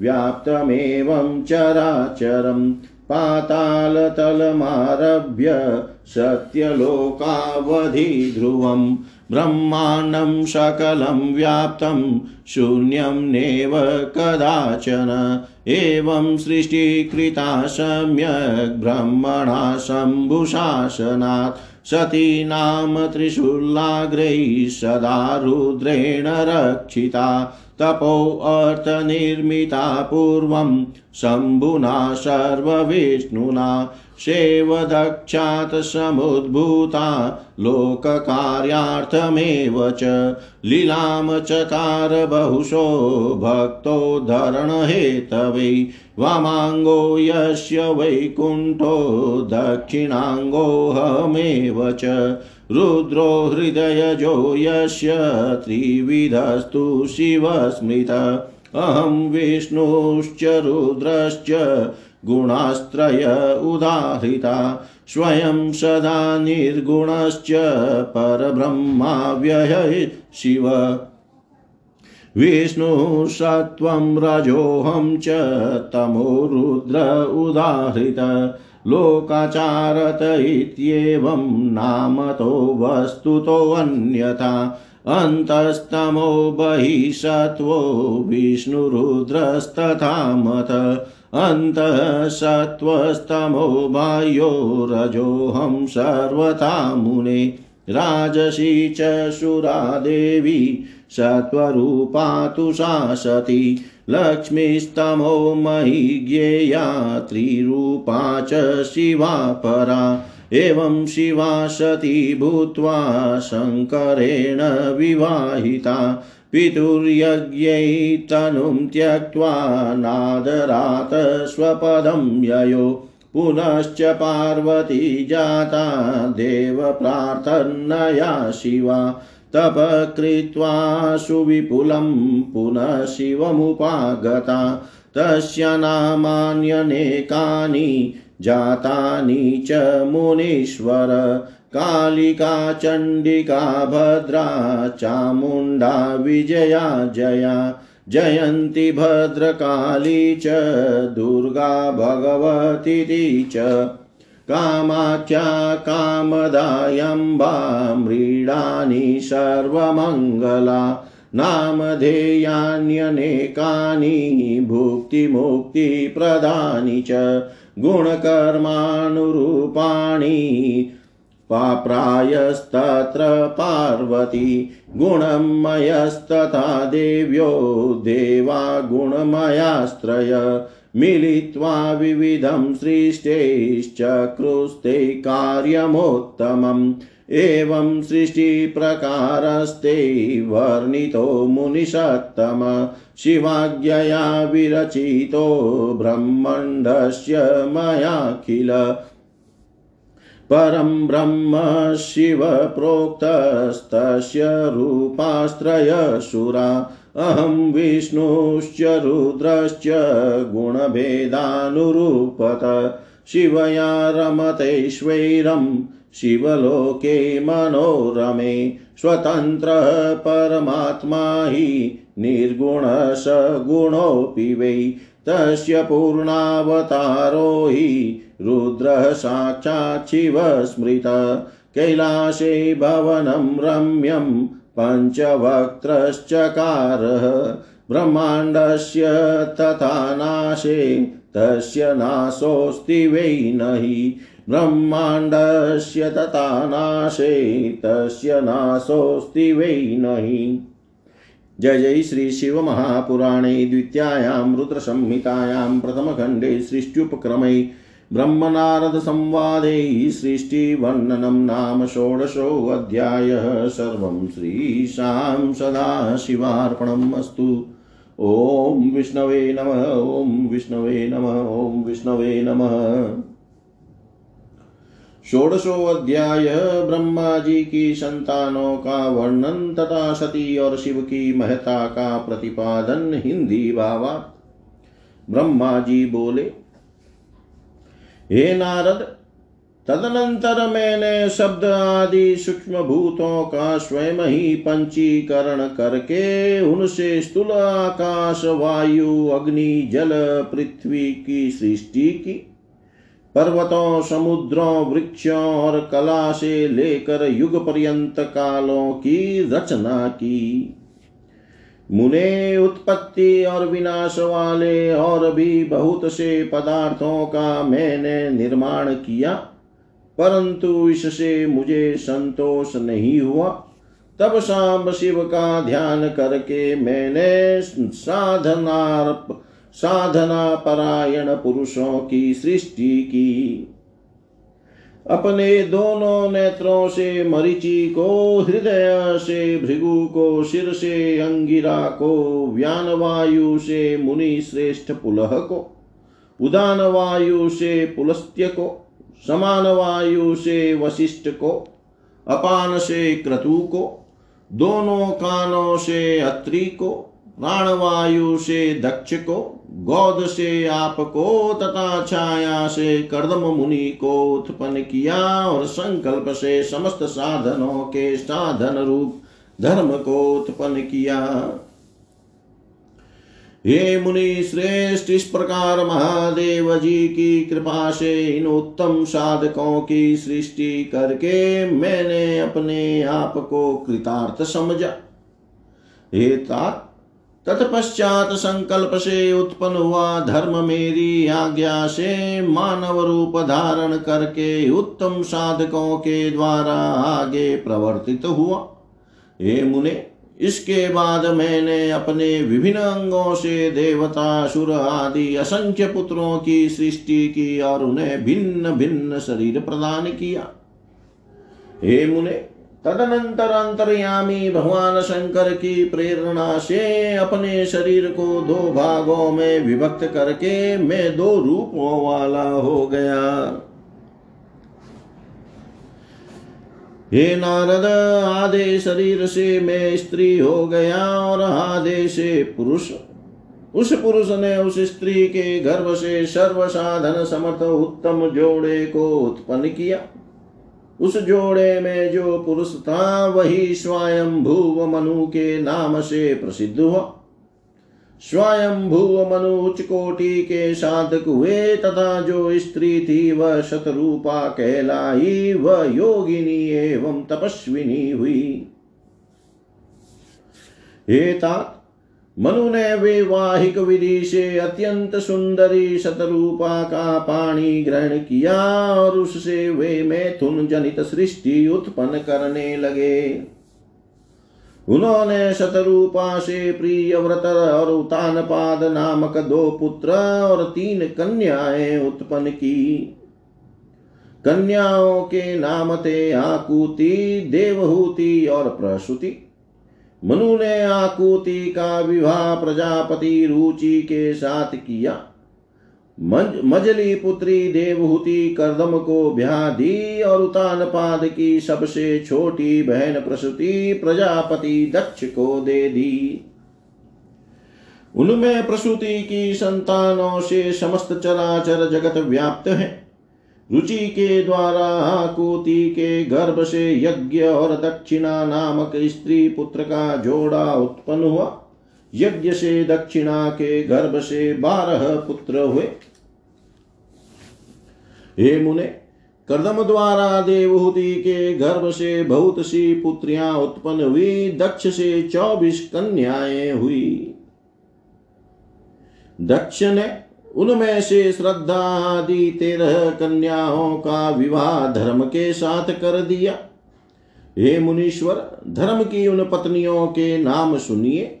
व्याप्तमेवं चराचरम् पातालतलमारभ्य सत्यलोकावधिध्रुवम् ब्रह्माण्डं सकलं व्याप्तं, शून्यं नेव कदाचन, एवं सृष्टिकृता सम्यक् ब्रह्मणा शम्भुशासनात्, सती नाम त्रिशूलाग्रैः सदा रुद्रेण रक्षिता तपोऽर्थनिर्मिता पूर्वं शम्भुना सर्वविष्णुना सेवदक्षात् समुद्भूता, लोककार्यार्थमेव च, लीलां चकार बहुशो भक्तोद्धरणहेतवे वामाङ्गो यस्य वैकुण्ठो, दक्षिणाङ्गोऽहमेव च, रुद्रो हृदयजो यस्य त्रिविधस्तु शिवस्मृत। अहं विष्णुश्च रुद्रश्च गुणास्त्रय उदाहृता, स्वयं सदा निर्गुणश्च परब्रह्माव्यय शिव। विष्णुसत्त्वं रजोऽहं च तमो रुद्र उदाहृत, लोकाचारत इत्येवं नामतो वस्तुतोऽन्यथा। अन्तस्तमो बहिः सत्त्वो विष्णुरुद्रस्तथा मत। अन्तः सत्त्वस्तमो बाह्यो रजोऽहं सर्वथा मुने। राजसी च सुरा देवी, सत्त्वरूपा तु सा सती। लक्ष्मीस्तमो मयि ज्ञेया त्रिरूपा च शिवा परा एवं शिवा सती भूत्वा शङ्करेण विवाहिता। पितुर्यज्ञै तनुं त्यक्त्वा नादरात् स्वपदं ययो। पुनश्च पार्वती जाता देवप्रार्थनया शिवा। तप कृत्वा सुविपुलं पुनः शिवमुपागता। तस्य नामान्यनेकानि जातानि च मुनीश्वर, कालिका, चण्डिका, भद्रा, चामुण्डा, विजया, जया, जयन्ती, भद्रकाली च, दुर्गा, भगवतीति च। कामाख्या कामदायम्बा मृडानि, सर्वमङ्गला, नामधेयान्यनेकानि, भुक्तिमुक्तिप्रदानि च। गुणकर्मानुरूपाणि पाप्रायस्तत्र पार्वती गुणमयस्तथा देव्यो देवा गुणमयास्त्रय मिलित्वा विविधं सृष्टेश्चक्रुस्ते कार्यमोत्तमम्। एवं सृष्टिप्रकारस्ते वर्णितो मुनिषत्तम शिवाज्ञया विरचितो ब्रह्मण्डस्य मयाखिल। परं ब्रह्म शिवप्रोक्तस्तस्य रूपास्त्रयशुरा अहं विष्णुश्च रुद्रश्च गुणभेदानुरूपत। शिवया रमतेश्वैरं शिवलोके मनोरमे स्वतन्त्रः परमात्मा हि निर्गुणसगुणोऽपि वै। तस्य पूर्णावतारो हि रुद्रः साक्षात् शिवस्मृत कैलासे भवनं रम्यं पञ्चवक्त्रश्चकारः। ब्रह्माण्डस्य तथा नाशे तस्य नाशोऽस्ति वै नहि। ब्रह्माण्डस्य तथा नाशे तस्य नाशोऽस्ति वै नहि। जय जय श्री शिव महापुराणे द्वितीयायां रुद्रसंहितायां प्रथमखण्डे सृष्ट्युपक्रमै ब्रह्मनारदसंवादे सृष्टिवर्णनं नाम षोडशोऽध्यायः। सर्वं श्रीशां सदाशिवार्पणम् अस्तु। ॐ विष्णवे नमः, ॐ विष्णवे नमः, ॐ विष्णवे नमः। षोडशो अध्याय ब्रह्मा जी की संतानों का वर्णन तथा सती और शिव की महता का प्रतिपादन हिंदी भावा। ब्रह्मा जी बोले, हे नारद, तदनंतर मैंने शब्द आदि सूक्ष्म भूतों का स्वयं ही पंचीकरण करके उनसे स्थूल आकाश, वायु, अग्नि, जल, पृथ्वी की सृष्टि की। पर्वतों, समुद्रों, वृक्षों और कला से लेकर युग पर्यंत कालों की रचना की। मुने, उत्पत्ति और विनाश वाले और भी बहुत से पदार्थों का मैंने निर्माण किया, परंतु इससे मुझे संतोष नहीं हुआ। तब शाम शिव का ध्यान करके मैंने साधना साधना परायण पुरुषों की सृष्टि की। अपने दोनों नेत्रों से, मरीचि को, हृदय से, भृगु को शिर से, अंगिरा को व्यान वायु से, मुनि श्रेष्ठ पुलह को उदान वायु से, पुलस्त्य को समान वायु से, वशिष्ठ को, अपान से, क्रतु को, दोनों कानों से, अत्रि को, प्राणवायु से, दक्ष को गौद से आपको तथा छाया से कर्दम मुनि को उत्पन्न किया और संकल्प से समस्त साधनों के साधन रूप धर्म को उत्पन्न किया। हे मुनि श्रेष्ठ, इस प्रकार महादेव जी की कृपा से इन उत्तम साधकों की सृष्टि करके मैंने अपने आप को कृतार्थ समझा। हे तात तत्पश्चात संकल्प से उत्पन्न हुआ धर्म मेरी आज्ञा से मानव रूप धारण करके उत्तम साधकों के द्वारा आगे प्रवर्तित हुआ। हे मुने, इसके बाद मैंने अपने विभिन्न अंगों से देवता सुर आदि असंख्य पुत्रों की सृष्टि की और उन्हें भिन्न भिन्न शरीर प्रदान किया। हे मुने तदनंतर अंतर्यामी भगवान शंकर की प्रेरणा से अपने शरीर को दो भागों में विभक्त करके मैं दो रूपों वाला हो गया। हे नारद, आधे शरीर से मैं स्त्री हो गया और आधे से पुरुष। उस पुरुष ने उस स्त्री के गर्भ से सर्व साधन समर्थ उत्तम जोड़े को उत्पन्न किया। उस जोड़े में जो पुरुष था, वही स्वयं भूव मनु के नाम से प्रसिद्ध हुआ। स्वयं भूव मनु उच्च कोटि के साधक हुए, तथा जो स्त्री थी, वह शतरूपा कहलाई, वह योगिनी एवं तपस्विनी हुई। हे तात मनु ने वैवाहिक विधि से अत्यंत सुंदरी शतरूपा का पाणी ग्रहण किया और उससे वे मैथुन जनित सृष्टि उत्पन्न करने लगे। उन्होंने शतरूपा से प्रिय व्रत और उतानपाद नामक दो पुत्र और तीन कन्याएँ उत्पन्न की। कन्याओं के नाम थे आकुति, देवहूति और प्रसूति। मनु ने आकुति का विवाह प्रजापति रुचि के साथ किया। मज, मजली पुत्री देवहूति कर्दम को ब्याह दी और उतान पाद की सबसे छोटी बहन प्रसूति प्रजापति दक्ष को दे दी। उनमें प्रसूति की संतानों से समस्त चराचर जगत व्याप्त है। रुचि के द्वारा आकुति के गर्भ से यज्ञ और दक्षिणा नामक स्त्री पुत्र का जोड़ा उत्पन्न हुआ। यज्ञ से दक्षिणा के गर्भ से बारह पुत्र हुए। हे मुने, कर्दम द्वारा देवहूति के गर्भ से बहुत सी पुत्रियाँ उत्पन्न हुई। दक्ष से चौबीस कन्याएँ हुई। दक्ष ने उनमें से श्रद्धा आदि तेरह कन्याओं का विवाह धर्म के साथ कर दिया। हे मुनीश्वर, धर्म की उन पत्नियों के नाम सुनिए।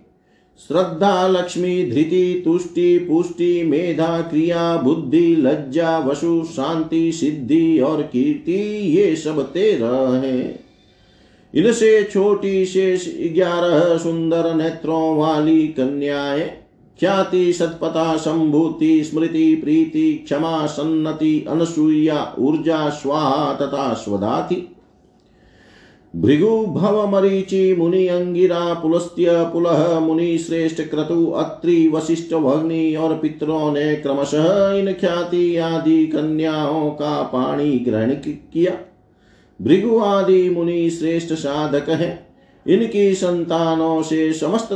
श्रद्धा, लक्ष्मी, धृति, तुष्टि, पुष्टि, मेधा, क्रिया, बुद्धि, लज्जा, वसु, शांति, सिद्धि और कीर्ति, ये सब तेरह हैं। इनसे छोटी शेष ग्यारह सुंदर नेत्रों वाली कन्याएँ ख्याति सत्पथा संभूति स्मृति प्रीति क्षमा सन्नति अनसुईया ऊर्जा स्वाहा तथा स्वधा थी भृगु भव मरीचि मुनि अंगिरा पुलस्त्य पुलह मुनि श्रेष्ठ क्रतु अत्रि वशिष्ठ भग्नि और पितरों ने क्रमशः इन ख्याति आदि कन्याओं का पाणी ग्रहण किया। भृगु आदि मुनि श्रेष्ठ साधक है। इनकी संतानों से समस्त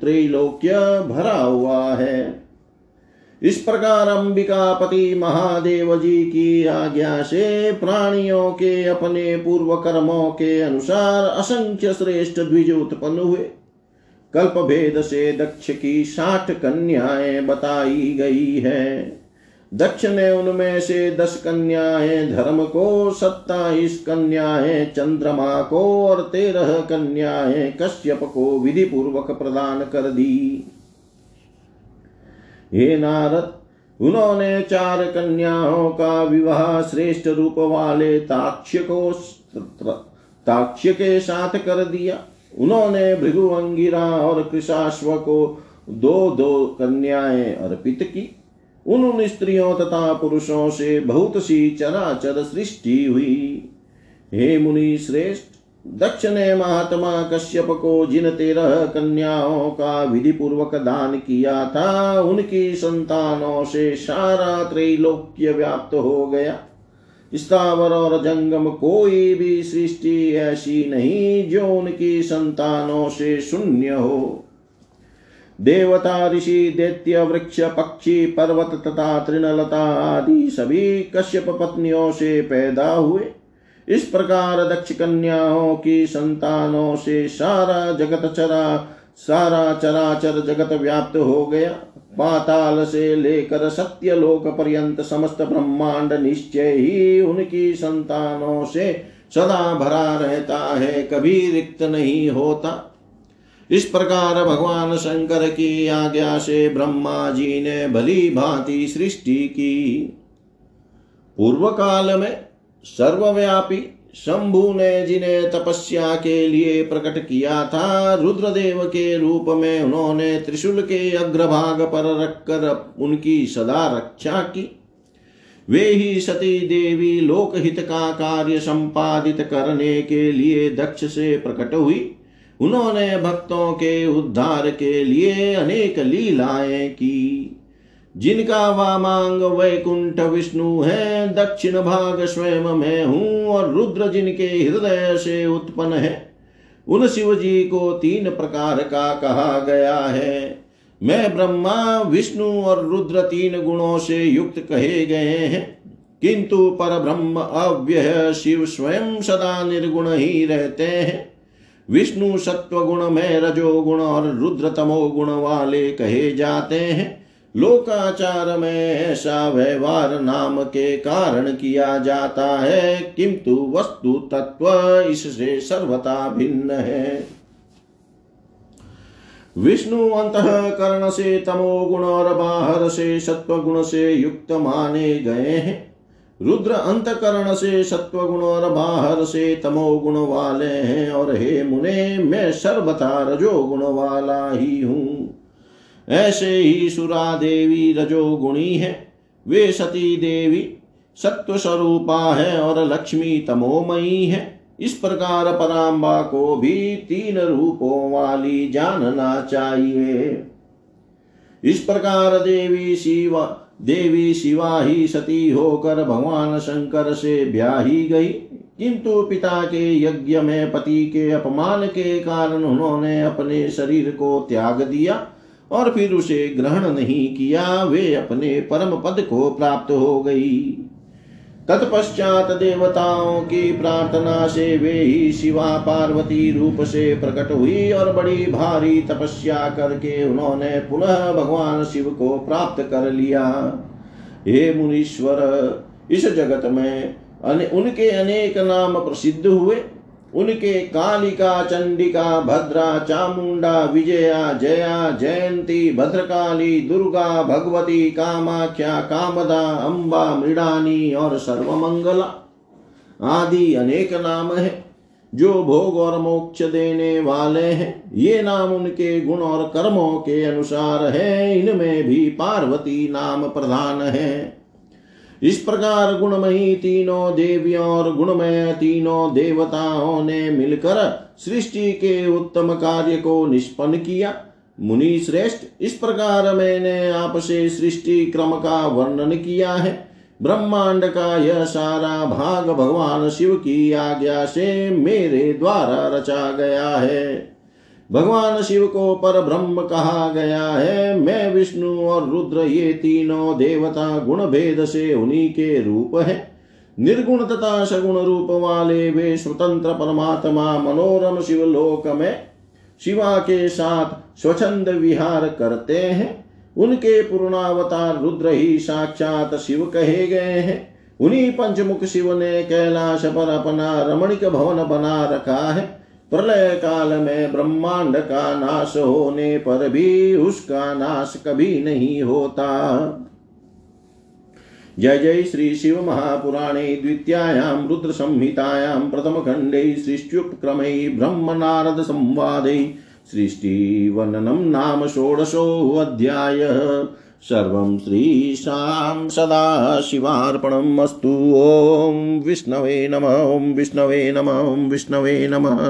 त्रैलोक्य भरा हुआ है। इस प्रकार अंबिकापति महादेव जी की आज्ञा से प्राणियों के अपने पूर्व कर्मों के अनुसार असंख्य श्रेष्ठ द्विज उत्पन्न हुए। कल्प भेद से दक्ष की साठ कन्याएँ बताई गई है। दक्ष ने उनमें से दस कन्याएँ धर्म को सत्ताईस कन्याएँ चंद्रमा को और तेरह कन्याएँ कश्यप को विधि पूर्वक प्रदान कर दी। हे नारद, उन्होंने चार कन्याओं का विवाह श्रेष्ठ रूप वाले ताक्ष्य को ताक्ष्य के साथ कर दिया। उन्होंने भृगु अंगिरा और कृषाश्व को दो दो कन्याएँ अर्पित की। उन उन स्त्रियों तथा पुरुषों से बहुत सी चराचर सृष्टि हुई। हे मुनि श्रेष्ठ दक्ष ने महात्मा कश्यप को जिन तेरह कन्याओं का विधि पूर्वक दान किया था, उनकी संतानों से सारा त्रैलोक्य व्याप्त हो गया। स्थावर और जंगम कोई भी सृष्टि ऐसी नहीं जो उनकी संतानों से शून्य हो। देवता ऋषि दैत्य वृक्ष पक्षी पर्वत तथा तृणलता आदि सभी कश्यप पत्नियों से पैदा हुए। इस प्रकार दक्ष कन्याओं की संतानों से सारा जगत चरा, सारा चराचर जगत व्याप्त हो गया। पाताल से लेकर सत्य लोक पर्यंत समस्त ब्रह्मांड निश्चय ही उनकी संतानों से सदा भरा रहता है, कभी रिक्त नहीं होता। इस प्रकार भगवान शंकर की आज्ञा से ब्रह्मा जी ने भली भांति सृष्टि की। पूर्व काल में सर्वव्यापी शंभु ने जिन्हें तपस्या के लिए प्रकट किया था, रुद्रदेव के रूप में उन्होंने त्रिशूल के अग्रभाग पर रखकर उनकी सदा रक्षा की। वे ही सती देवी लोकहित का कार्य संपादित करने के लिए दक्ष से प्रकट हुई। उन्होंने भक्तों के उद्धार के लिए अनेक लीलाएँ की। जिनका वामांग वैकुंठ विष्णु है, दक्षिण भाग स्वयं में हूँ और रुद्र जिनके हृदय से उत्पन्न है, उन शिव जी को तीन प्रकार का कहा गया है। मैं ब्रह्मा, विष्णु और रुद्र तीन गुणों से युक्त कहे गए हैं। किंतु पर ब्रह्म अव्यय शिव स्वयं सदा निर्गुण ही रहते हैं। विष्णु सत्व गुण में रजो गुण और रुद्र तमो गुण वाले कहे जाते हैं। लोकाचार में ऐसा व्यवहार नाम के कारण किया जाता है। किंतु वस्तु तत्व इससे सर्वता भिन्न है। विष्णु अंत अंतकरण से तमो गुण और बाहर से सत्व गुण से युक्त माने गए हैं। रुद्र अंतकरण से सत्व गुण और बाहर से तमो गुण वाले हैं और हे मुने, मैं सर्वथा रजो गुण वाला ही हूँ। ऐसे ही सुरा देवी रजोगुणी है। वे सती देवी सत्व स्वरूपा है और लक्ष्मी तमोमयी है। इस प्रकार पराम्बा को भी तीन रूपों वाली जानना चाहिए। इस प्रकार देवी शिवा देवी शिवा ही सती होकर भगवान शंकर से ब्याही गई। किंतु पिता के यज्ञ में पति के अपमान के कारण उन्होंने अपने शरीर को त्याग दिया और फिर उसे ग्रहण नहीं किया। वे अपने परम पद को प्राप्त हो गई। तत्पश्चात देवताओं की प्रार्थना से वे ही शिवा पार्वती रूप से प्रकट हुई और बड़ी भारी तपस्या करके उन्होंने पुनः भगवान शिव को प्राप्त कर लिया। हे मुनीश्वर, इस जगत में उनके अनेक नाम प्रसिद्ध हुए। उनके कालिका, चंडिका, भद्रा, चामुंडा, विजया, जया, जयंती, भद्रकाली, दुर्गा, भगवती, कामाख्या, कामदा अम्बा मृडानी और सर्वमंगला आदि अनेक नाम है, जो भोग और मोक्ष देने वाले हैं। ये नाम उनके गुण और कर्मों के अनुसार है। इनमें भी पार्वती नाम प्रधान है। इस प्रकार गुणमयी तीनों देवियों और गुणमय तीनों देवताओं ने मिलकर सृष्टि के उत्तम कार्य को निष्पन्न किया। मुनि श्रेष्ठ, इस प्रकार मैंने आपसे सृष्टि क्रम का वर्णन किया है। ब्रह्मांड का यह सारा भाग भगवान शिव की आज्ञा से मेरे द्वारा रचा गया है। भगवान शिव को पर ब्रह्म कहा गया है। मैं विष्णु और रुद्र, ये तीनों देवता गुण भेद से उन्हीं के रूप है। निर्गुण तथा सगुण रूप वाले वे स्वतंत्र परमात्मा मनोरम शिवलोक में शिवा के साथ स्वच्छंद विहार करते हैं। उनके पूर्णावतार रुद्र ही साक्षात शिव कहे गए हैं। उन्हीं पंचमुख शिव ने कैलाश पर अपना रमणिक भवन बना रखा है। प्रलय काल में ब्रह्मांड का नाश होने पर भी उसका नाश कभी नहीं होता। जय जय श्री शिव महापुराणे द्वितीयायां रुद्र संहितायां प्रथम खंडे सृष्ट्युपक्रमे ब्रह्म नारद संवादे सृष्टिवर्णनं नाम षोडशोऽध्याय सर्वं श्रीशां सदाशिवार्पणम् अस्तु। ॐ विष्णवे नम विष्णवे नम विष्णवे नमः।